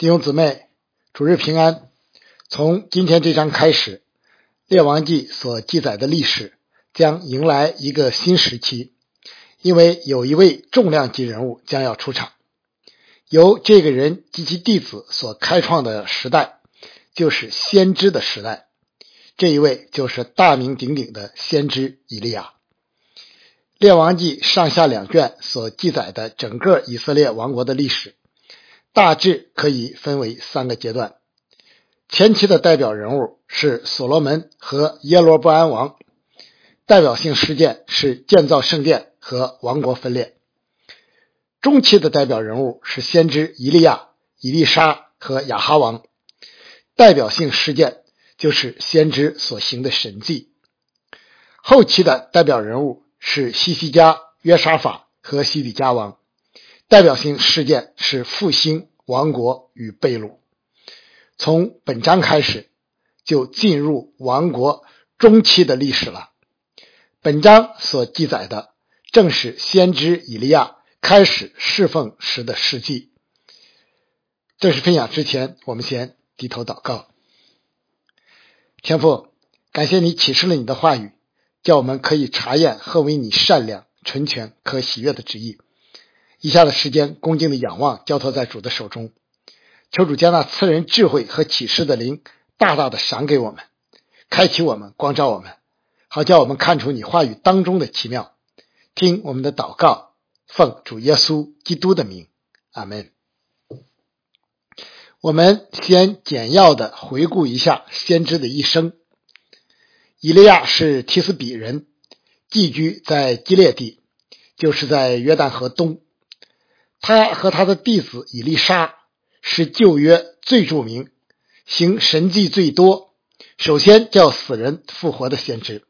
弟兄姊妹，主日平安。从今天这章开始，《列王记》所记载的历史将迎来一个新时期，因为有一位重量级人物将要出场。由这个人及其弟子所开创的时代，就是先知的时代。这一位就是大名鼎鼎的先知以利亚。《列王记》上下两卷所记载的整个以色列王国的历史。大致可以分为三个阶段。前期的代表人物是所罗门和耶罗波安王，代表性事件是建造圣殿和王国分裂。中期的代表人物是先知以利亚、以利沙和亚哈王，代表性事件就是先知所行的神迹。后期的代表人物是西西家、约沙法和西底家王。代表性事件是复兴王国与被掳。从本章开始，就进入王国中期的历史了。本章所记载的，正是先知以利亚开始侍奉时的事迹。正式分享之前，我们先低头祷告。天父，感谢你启示了你的话语，叫我们可以查验何为你善良、纯全、可喜悦的旨意。以下的时间，恭敬的仰望，交托在主的手中，求主将那赐人智慧和启示的灵大大的赏给我们，开启我们，光照我们，好叫我们看出你话语当中的奇妙。听我们的祷告，奉主耶稣基督的名，阿门。我们先简要的回顾一下先知的一生。以利亚是提斯比人，寄居在基列地，就是在约旦河东。他和他的弟子以利沙是旧约最著名、行神迹最多、首先叫死人复活的先知。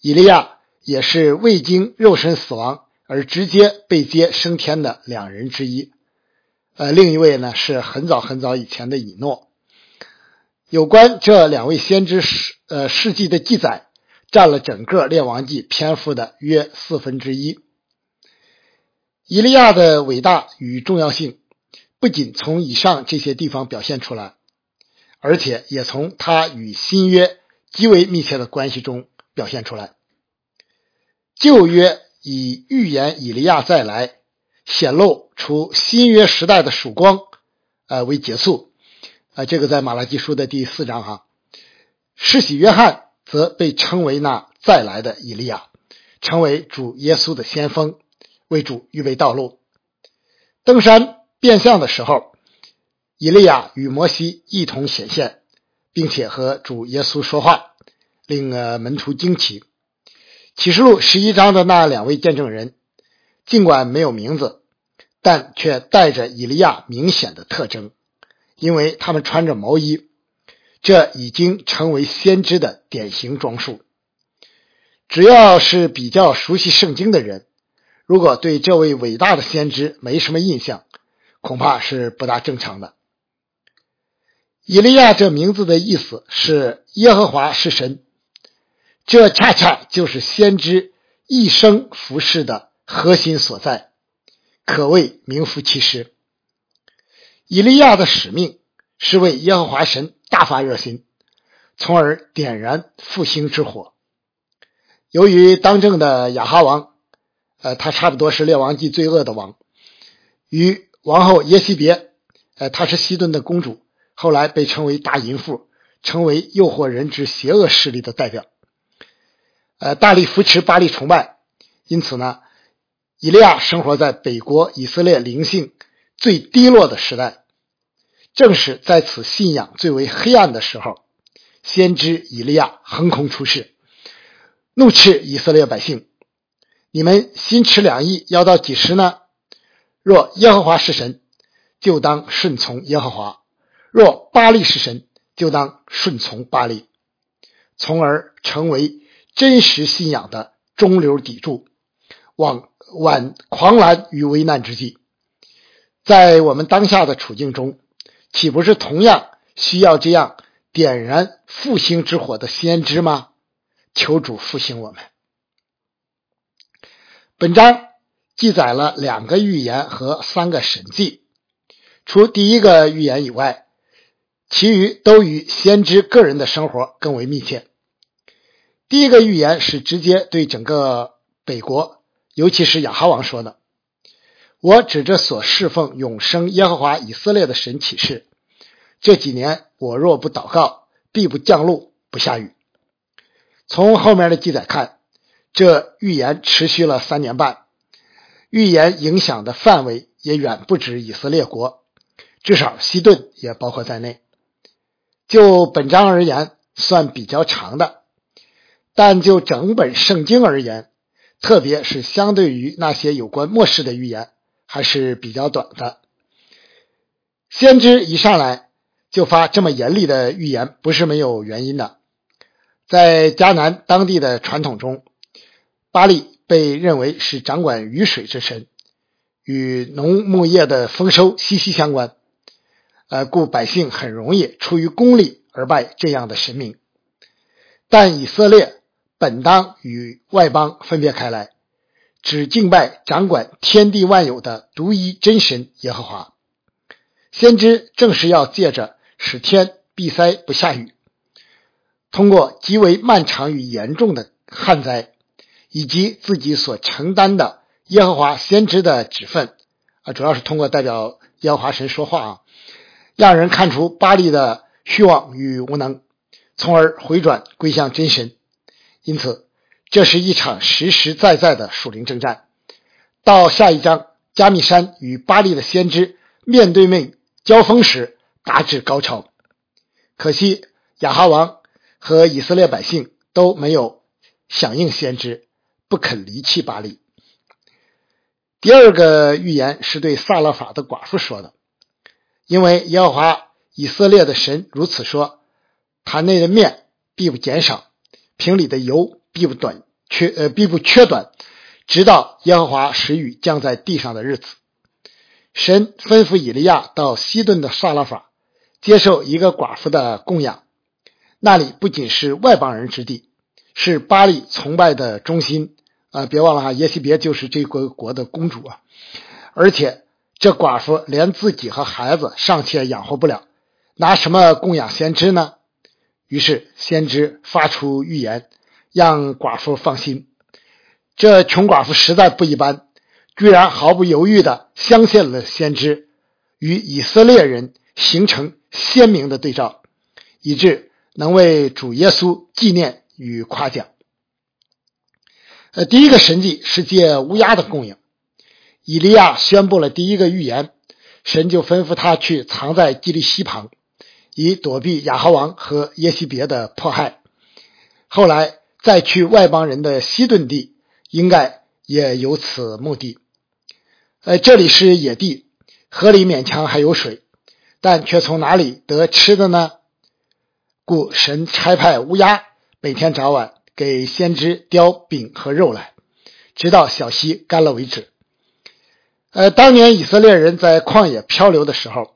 以利亚也是未经肉身死亡而直接被接升天的两人之一。呃，另一位呢是很早很早以前的以诺。有关这两位先知事呃事迹的记载，占了整个列王记篇幅的约四分之一。以利亚的伟大与重要性，不仅从以上这些地方表现出来，而且也从他与新约极为密切的关系中表现出来。旧约以预言以利亚再来，显露出新约时代的曙光，呃为结束。啊，这个在马拉基书的第四章哈。施洗约翰则被称为那再来的以利亚，成为主耶稣的先锋。为主预备道路。登山变相的时候，以利亚与摩西一同显现，并且和主耶稣说话，令门徒惊奇。启示录十一章的那两位见证人，尽管没有名字，但却带着以利亚明显的特征，因为他们穿着毛衣，这已经成为先知的典型装束。只要是比较熟悉圣经的人。如果对这位伟大的先知没什么印象，恐怕是不大正常的。以利亚这名字的意思是耶和华是神，这恰恰就是先知一生服侍的核心所在，可谓名副其实。以利亚的使命是为耶和华神大发热心，从而点燃复兴之火。由于当政的亚哈王。呃，他差不多是列王记最恶的王，与王后耶西别，呃，她是西顿的公主，后来被称为大淫妇，成为诱惑人之邪恶势力的代表。呃，大力扶持巴力崇拜，因此呢，以利亚生活在北国以色列灵性最低落的时代，正是在此信仰最为黑暗的时候，先知以利亚横空出世，怒斥以色列百姓。你们心持两意，要到几时呢？若耶和华是神，就当顺从耶和华；若巴利是神，就当顺从巴利，从而成为真实信仰的中流砥柱，往挽狂澜于危难之际。在我们当下的处境中，岂不是同样需要这样点燃复兴之火的先知吗？求主复兴我们。本章记载了两个预言和三个神迹，除第一个预言以外，其余都与先知个人的生活更为密切。第一个预言是直接对整个北国，尤其是亚哈王说的：“我指着所侍奉永生耶和华以色列的神起誓，这几年我若不祷告，必不降露，不下雨。”从后面的记载看，这预言持续了三年半，预言影响的范围也远不止以色列国，至少西顿也包括在内。就本章而言，算比较长的，但就整本圣经而言，特别是相对于那些有关末世的预言，还是比较短的。先知一上来就发这么严厉的预言，不是没有原因的。在迦南当地的传统中，巴利被认为是掌管雨水之神，与农牧业的丰收息息相关。呃，故百姓很容易出于功利而拜这样的神明。但以色列本当与外邦分别开来，只敬拜掌管天地万有的独一真神耶和华。先知正是要借着使天闭塞不下雨，通过极为漫长与严重的旱灾，以及自己所承担的耶和华先知的职分啊，主要是通过代表耶和华神说话啊。让人看出巴利的虚妄与无能，从而回转归向真神。因此，这是一场实实在在的属灵征战。到下一章，加密山与巴利的先知面对面交锋时，达至高潮。可惜亚哈王和以色列百姓都没有响应先知，不肯离弃巴黎。第二个预言是对萨勒法的寡妇说的。因为耶和华以色列的神如此说：坛内的面必不减少，瓶里的油必不短缺，呃，必不缺短，直到耶和华使雨降在地上的日子。神吩咐以利亚到西顿的萨拉法，接受一个寡妇的供养。那里不仅是外邦人之地，是巴利崇拜的中心啊！别忘了哈，耶西别就是这个国的公主啊，而且。这寡妇连自己和孩子尚且养活不了，拿什么供养先知呢？于是先知发出预言，让寡妇放心。这穷寡妇实在不一般，居然毫不犹豫地相信了先知，与以色列人形成鲜明的对照，以致能为主耶稣纪念与夸奖。呃，第一个神迹是借乌鸦的供应。以利亚宣布了第一个预言，神就吩咐他去藏在基利西旁，以躲避亚哈王和耶西别的迫害。后来再去外邦人的西顿地，应该也有此目的。呃，这里是野地，河里勉强还有水，但却从哪里得吃的呢？故神差派乌鸦每天早晚给先知叼饼和肉来，直到小溪干了为止。呃，当年以色列人在旷野漂流的时候，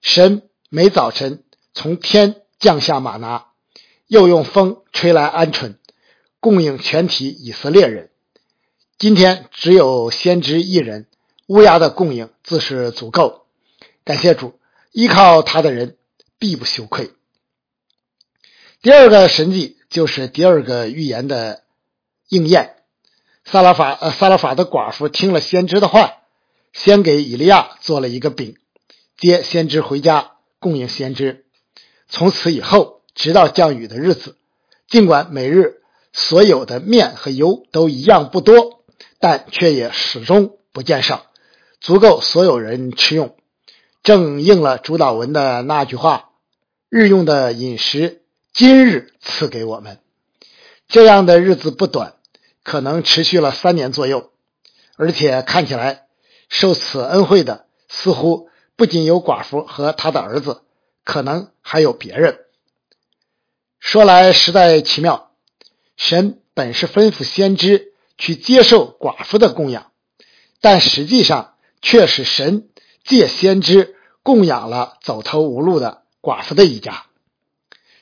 神每早晨从天降下马拿，又用风吹来鹌鹑，供应全体以色列人。今天只有先知一人，乌鸦的供应自是足够。感谢主，依靠他的人必不羞愧。第二个神迹就是第二个预言的应验。萨拉法呃，萨拉法的寡妇听了先知的话。先给以利亚做了一个饼，接先知回家供应先知。从此以后，直到降雨的日子，尽管每日所有的面和油都一样不多，但却也始终不见少，足够所有人吃用。正应了主导文的那句话：“日用的饮食，今日赐给我们。”这样的日子不短，可能持续了三年左右，而且看起来。受此恩惠的似乎不仅有寡妇和他的儿子，可能还有别人。说来实在奇妙，神本是吩咐先知去接受寡妇的供养，但实际上却是神借先知供养了走投无路的寡妇的一家。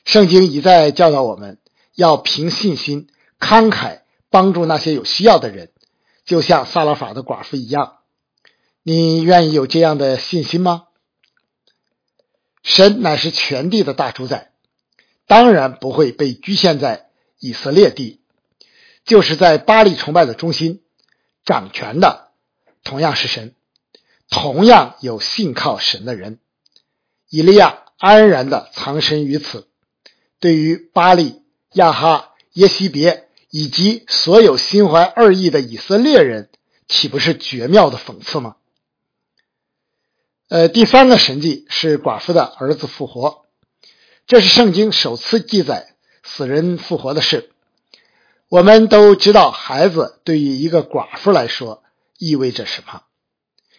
圣经一再教导我们要凭信心慷慨帮助那些有需要的人，就像萨拉法的寡妇一样。你愿意有这样的信心吗？神乃是全地的大主宰，当然不会被局限在以色列地，就是在巴黎崇拜的中心掌权的，同样是神，同样有信靠神的人。以利亚安然的藏身于此，对于巴利、亚哈、耶西别以及所有心怀二意的以色列人，岂不是绝妙的讽刺吗？呃，第三个神迹是寡妇的儿子复活，这是圣经首次记载死人复活的事。我们都知道，孩子对于一个寡妇来说意味着什么。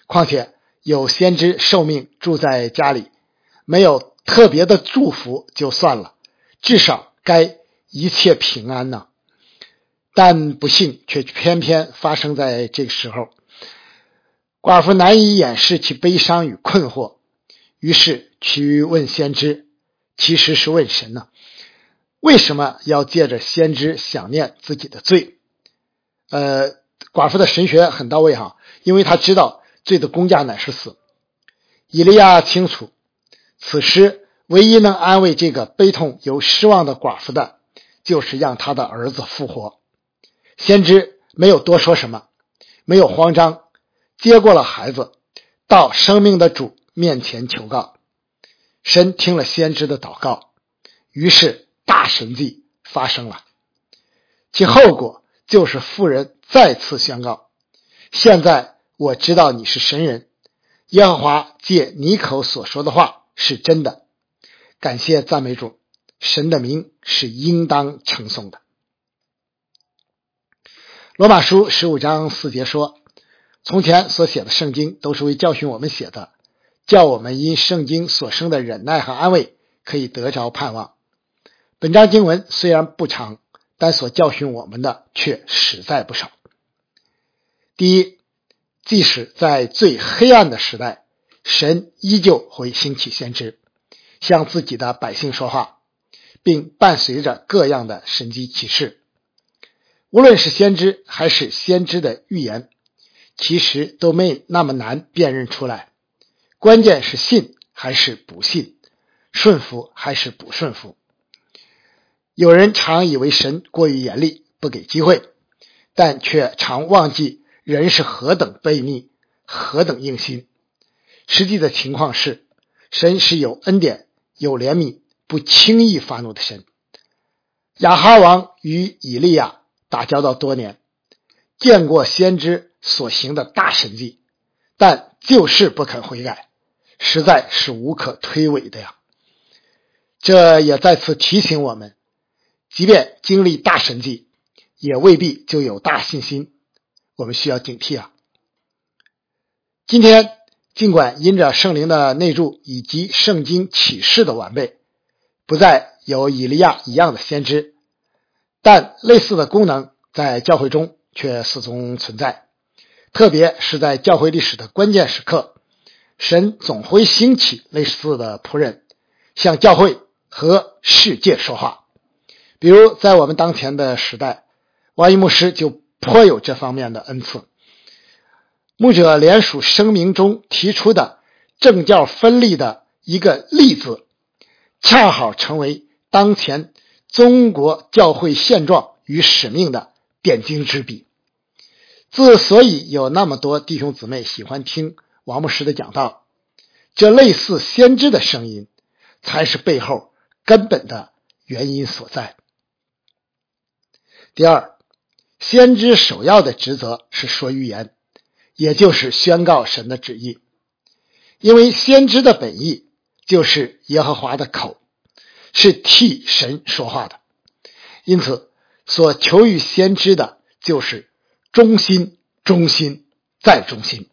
况且有先知受命住在家里，没有特别的祝福就算了，至少该一切平安呢。但不幸却偏偏发生在这个时候。寡妇难以掩饰其悲伤与困惑，于是去问先知，其实是问神呢？为什么要借着先知想念自己的罪？呃，寡妇的神学很到位哈，因为他知道罪的公价乃是死。以利亚清楚，此时唯一能安慰这个悲痛又失望的寡妇的，就是让他的儿子复活。先知没有多说什么，没有慌张。接过了孩子，到生命的主面前求告。神听了先知的祷告，于是大神迹发生了。其后果就是妇人再次宣告：“现在我知道你是神人，耶和华借你口所说的话是真的。感谢赞美主，神的名是应当称颂的。”罗马书十五章四节说。从前所写的圣经都是为教训我们写的，叫我们因圣经所生的忍耐和安慰，可以得着盼望。本章经文虽然不长，但所教训我们的却实在不少。第一，即使在最黑暗的时代，神依旧会兴起先知，向自己的百姓说话，并伴随着各样的神迹启示。无论是先知还是先知的预言。其实都没那么难辨认出来，关键是信还是不信，顺服还是不顺服。有人常以为神过于严厉，不给机会，但却常忘记人是何等悖逆，何等硬心。实际的情况是，神是有恩典、有怜悯、不轻易发怒的神。亚哈王与以利亚打交道多年，见过先知。所行的大神迹，但就是不肯悔改，实在是无可推诿的呀。这也再次提醒我们，即便经历大神迹，也未必就有大信心。我们需要警惕啊。今天，尽管因着圣灵的内助以及圣经启示的完备，不再有以利亚一样的先知，但类似的功能在教会中却始终存在。特别是在教会历史的关键时刻，神总会兴起类似的仆人，向教会和世界说话。比如，在我们当前的时代，王一牧师就颇有这方面的恩赐。牧者联署声明中提出的政教分立的一个“例子，恰好成为当前中国教会现状与使命的点睛之笔。之所以有那么多弟兄姊妹喜欢听王牧师的讲道，这类似先知的声音，才是背后根本的原因所在。第二，先知首要的职责是说预言，也就是宣告神的旨意，因为先知的本意就是耶和华的口，是替神说话的，因此所求于先知的就是。忠心，忠心，再忠心。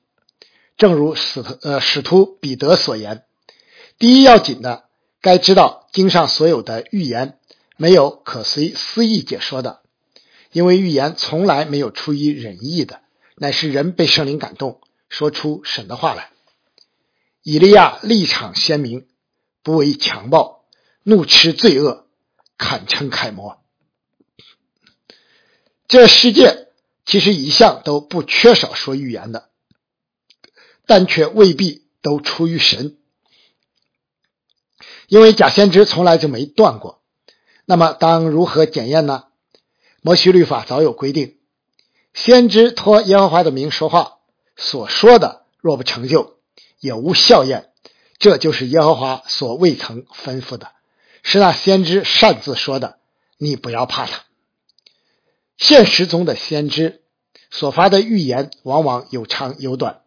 正如使徒呃使徒彼得所言：“第一要紧的，该知道经上所有的预言没有可随私意解说的，因为预言从来没有出于仁义的，乃是人被圣灵感动，说出神的话来。”以利亚立场鲜明，不为强暴，怒斥罪恶，堪称楷模。这世界。其实一向都不缺少说预言的，但却未必都出于神。因为假先知从来就没断过。那么，当如何检验呢？摩西律法早有规定，先知托耶和华的名说话，所说的若不成就，也无效验。这就是耶和华所未曾吩咐的，是那先知擅自说的。你不要怕他。现实中的先知所发的预言往往有长有短，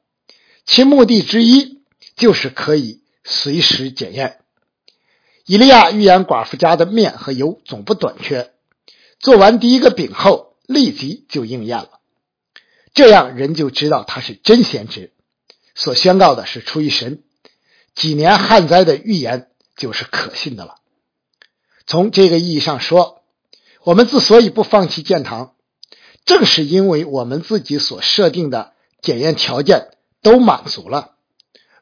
其目的之一就是可以随时检验。以利亚预言寡妇家的面和油总不短缺，做完第一个饼后，立即就应验了。这样人就知道他是真先知，所宣告的是出于神。几年旱灾的预言就是可信的了。从这个意义上说，我们之所以不放弃建堂，正是因为我们自己所设定的检验条件都满足了。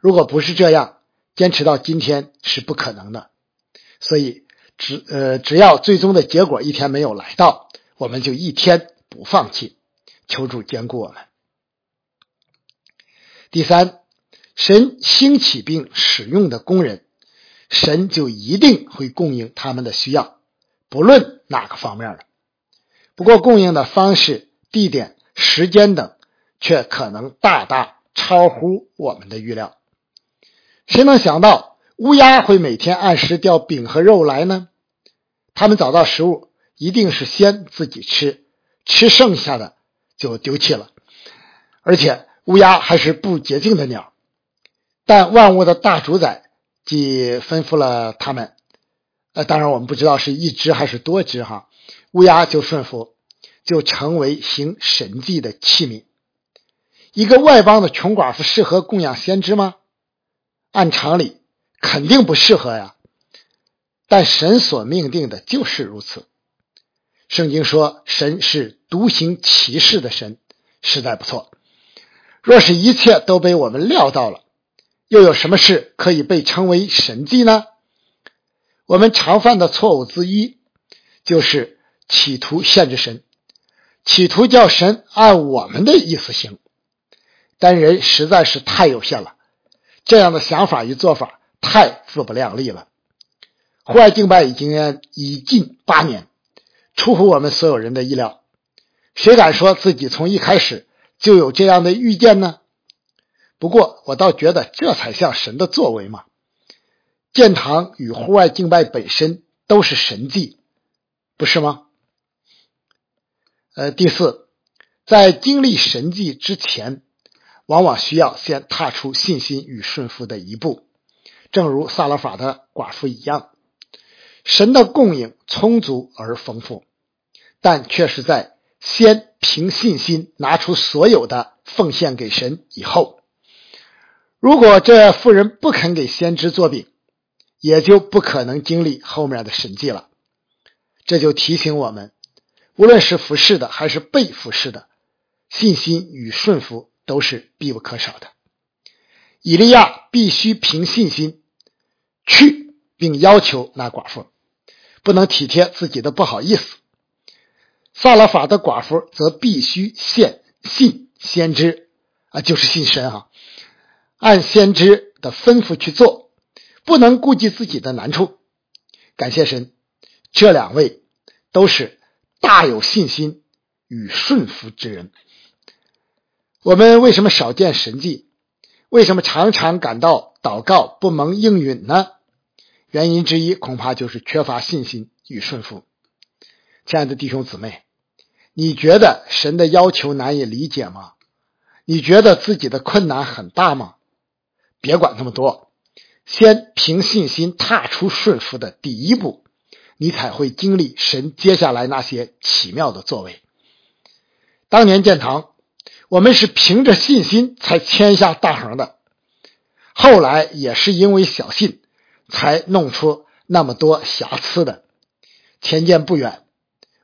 如果不是这样，坚持到今天是不可能的。所以，只呃，只要最终的结果一天没有来到，我们就一天不放弃，求助兼顾我们。第三。神兴起并使用的工人，神就一定会供应他们的需要，不论哪个方面的。不过，供应的方式、地点、时间等，却可能大大超乎我们的预料。谁能想到乌鸦会每天按时掉饼和肉来呢？他们找到食物，一定是先自己吃，吃剩下的就丢弃了。而且，乌鸦还是不洁净的鸟。但万物的大主宰既吩咐了他们，呃，当然我们不知道是一只还是多只哈，乌鸦就顺服，就成为行神迹的器皿。一个外邦的穷寡妇适合供养先知吗？按常理肯定不适合呀。但神所命定的就是如此。圣经说神是独行其事的神，实在不错。若是一切都被我们料到了。又有什么事可以被称为神迹呢？我们常犯的错误之一，就是企图限制神，企图叫神按我们的意思行。但人实在是太有限了，这样的想法与做法太自不量力了。户外敬拜已经已近八年，出乎我们所有人的意料。谁敢说自己从一开始就有这样的预见呢？不过，我倒觉得这才像神的作为嘛！建堂与户外敬拜本身都是神迹，不是吗？呃，第四，在经历神迹之前，往往需要先踏出信心与顺服的一步，正如萨勒法的寡妇一样。神的供应充足而丰富，但却是在先凭信心拿出所有的奉献给神以后。如果这妇人不肯给先知做饼，也就不可能经历后面的神迹了。这就提醒我们，无论是服侍的还是被服侍的，信心与顺服都是必不可少的。以利亚必须凭信心去，并要求那寡妇不能体贴自己的不好意思；萨拉法的寡妇则必须献信先知啊，就是信神啊。按先知的吩咐去做，不能顾及自己的难处。感谢神，这两位都是大有信心与顺服之人。我们为什么少见神迹？为什么常常感到祷告不蒙应允呢？原因之一恐怕就是缺乏信心与顺服。亲爱的弟兄姊妹，你觉得神的要求难以理解吗？你觉得自己的困难很大吗？别管那么多，先凭信心踏出顺服的第一步，你才会经历神接下来那些奇妙的作为。当年建堂，我们是凭着信心才签下大横的，后来也是因为小信，才弄出那么多瑕疵的。前见不远，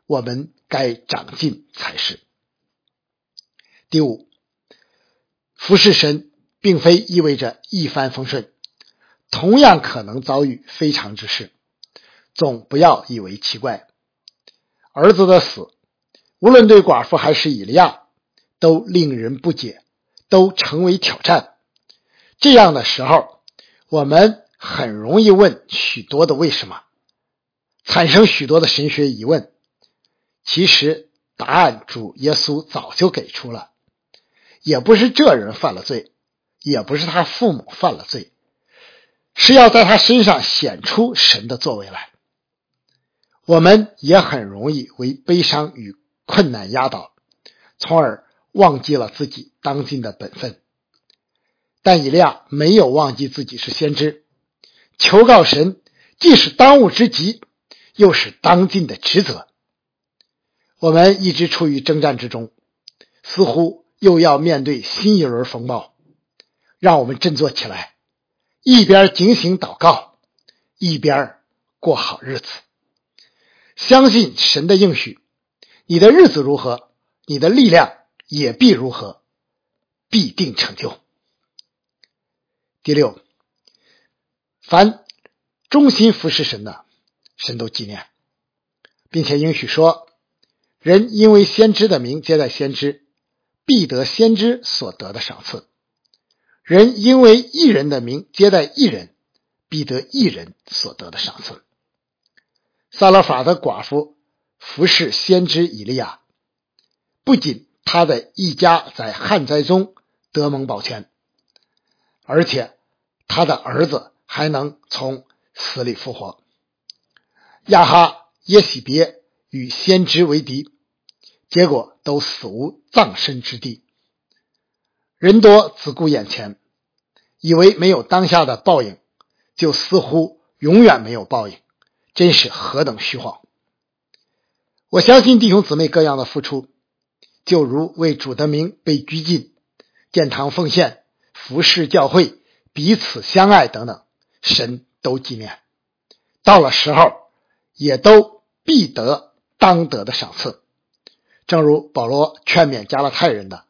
我们该长进才是。第五，服侍神。并非意味着一帆风顺，同样可能遭遇非常之事。总不要以为奇怪。儿子的死，无论对寡妇还是以利亚，都令人不解，都成为挑战。这样的时候，我们很容易问许多的为什么，产生许多的神学疑问。其实答案主耶稣早就给出了，也不是这人犯了罪，也不是他父母犯了罪，是要在他身上显出神的作为来。我们也很容易为悲伤与困难压倒，从而忘记了自己当今的本分。但以利亚没有忘记自己是先知，求告神既是当务之急，又是当尽的职责。我们一直处于征战之中，似乎又要面对新一轮风暴，让我们振作起来，一边警醒祷告，一边过好日子。相信神的应许，你的日子如何，你的力量也必如何，必定成就。第六，凡忠心服侍神的，神都纪念，并且应许说：人因为先知的名接待先知，必得先知所得的赏赐；人因为一人的名接待一人，必得一人所得的赏赐。萨勒法的寡妇服侍先知以利亚，不仅他的一家在旱灾中得蒙保全，而且他的儿子还能从死里复活。亚哈耶喜别与先知为敌，结果都死无葬身之地。人多只顾眼前，以为没有当下的报应，就似乎永远没有报应。真是何等虚晃！我相信弟兄姊妹各样的付出，就如为主的名被拘禁、建堂奉献、服侍教会、彼此相爱等等，神都纪念。到了时候，也都必得当得的赏赐。正如保罗劝勉加拉太人的：“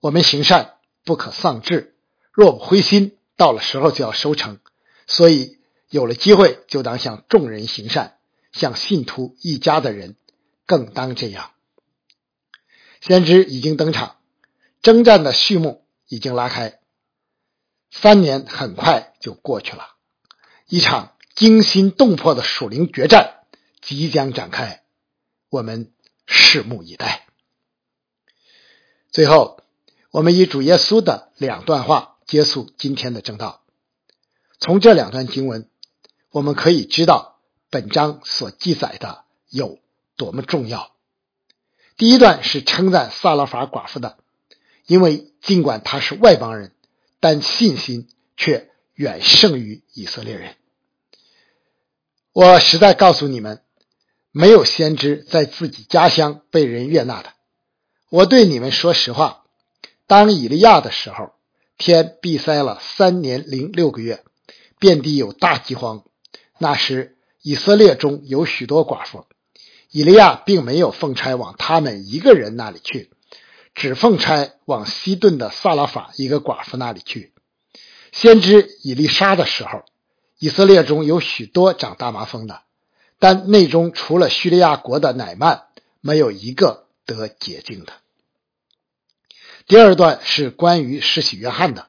我们行善不可丧志，若不灰心，到了时候就要收成。”所以。有了机会，就当向众人行善，向信徒一家的人更当这样。先知已经登场，征战的序幕已经拉开，三年很快就过去了，一场惊心动魄的属灵决战即将展开，我们拭目以待。最后，我们以主耶稣的两段话结束今天的正道。从这两段经文。我们可以知道本章所记载的有多么重要。第一段是称赞萨拉法寡妇的，因为尽管她是外邦人，但信心却远胜于以色列人。我实在告诉你们，没有先知在自己家乡被人悦纳的。我对你们说实话，当以利亚的时候，天闭塞了三年零六个月，遍地有大饥荒。那时，以色列中有许多寡妇，以利亚并没有奉差往他们一个人那里去，只奉差往西顿的萨拉法一个寡妇那里去。先知以利沙的时候，以色列中有许多长大麻风的，但内中除了叙利亚国的乃曼，没有一个得洁净的。第二段是关于施洗约翰的，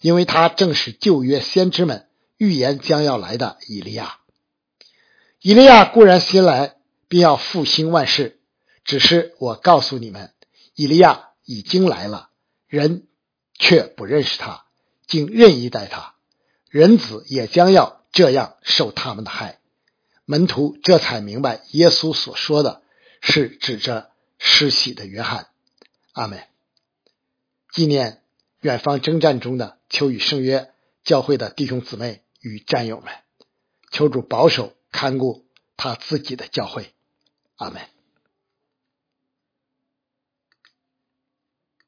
因为他正是旧约先知们。预言将要来的以利亚，以利亚固然新来，并要复兴万事。只是我告诉你们，以利亚已经来了，人却不认识他，竟任意待他。人子也将要这样受他们的害。门徒这才明白，耶稣所说的是指着施洗的约翰。阿门。纪念远方征战中的秋雨圣约教会的弟兄姊妹。与战友们，求主保守看顾他自己的教会，阿门。